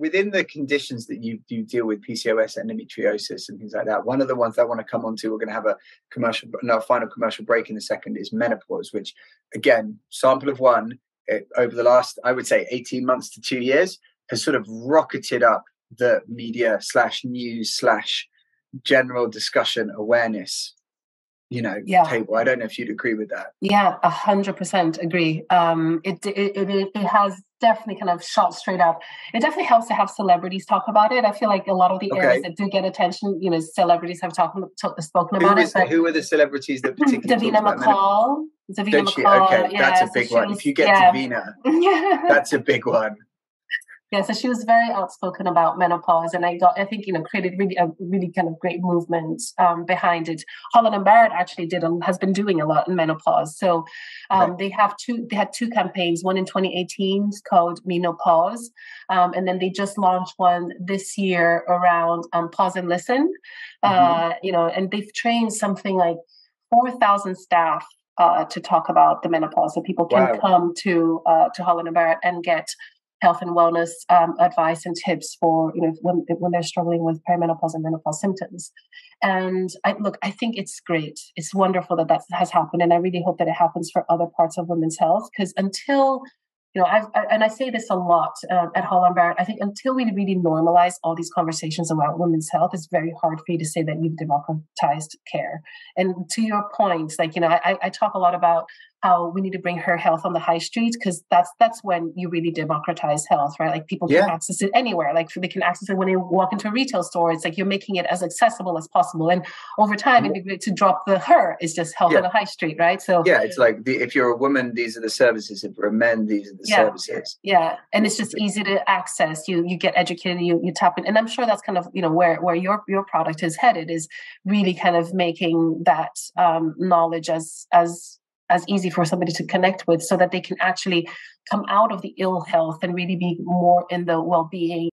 within the conditions that you you deal with PCOS, endometriosis, and things like that. One of the ones I want to come on to, we're going to have a commercial, no, final commercial break in a second, is menopause, which again, sample of one it, over the last, I would say, eighteen months to two years, has sort of rocketed up the media slash news slash general discussion awareness you know yeah. table i don't know if you'd agree with that yeah a hundred percent agree um it, it it it has definitely kind of shot straight up. It definitely helps to have celebrities talk about it. I feel like a lot of the okay. areas that do get attention you know celebrities have talked talk, spoken about who is, it who are the celebrities that particularly davina mccall. Davina mccall okay yeah, that's a big so one. Was, if you get yeah. davina that's a big one yeah so she was very outspoken about menopause and i got i think you know created really a really kind of great movement um, behind it holland and barrett actually did a, has been doing a lot in menopause so um, they have two they had two campaigns one in 2018 called menopause um, and then they just launched one this year around um, pause and listen mm-hmm. uh, you know and they've trained something like 4000 staff uh, to talk about the menopause so people can wow. come to uh, to holland and barrett and get health and wellness um, advice and tips for you know when when they're struggling with perimenopause and menopause symptoms. And I look, I think it's great. It's wonderful that that has happened, and I really hope that it happens for other parts of women's health because until you know, I've, I, and I say this a lot uh, at Holland Barrett. I think until we really normalize all these conversations around women's health, it's very hard for you to say that you've democratized care. And to your point, like you know, I, I talk a lot about how we need to bring her health on the high street because that's that's when you really democratize health right? Like people can yeah. access it anywhere. Like they can access it when they walk into a retail store. It's like you're making it as accessible as possible. And over time it'd be great to drop the her is just health yeah. on the high street right? So yeah it's like the, if you're a woman these are the services. If you're a man these are the yeah. services. Yeah. And it's just easy to access. You you get educated you you tap in. And i'm sure that's kind of you know where where your your product is headed is really kind of making that um, knowledge as as as easy for somebody to connect with so that they can actually come out of the ill health and really be more in the well-being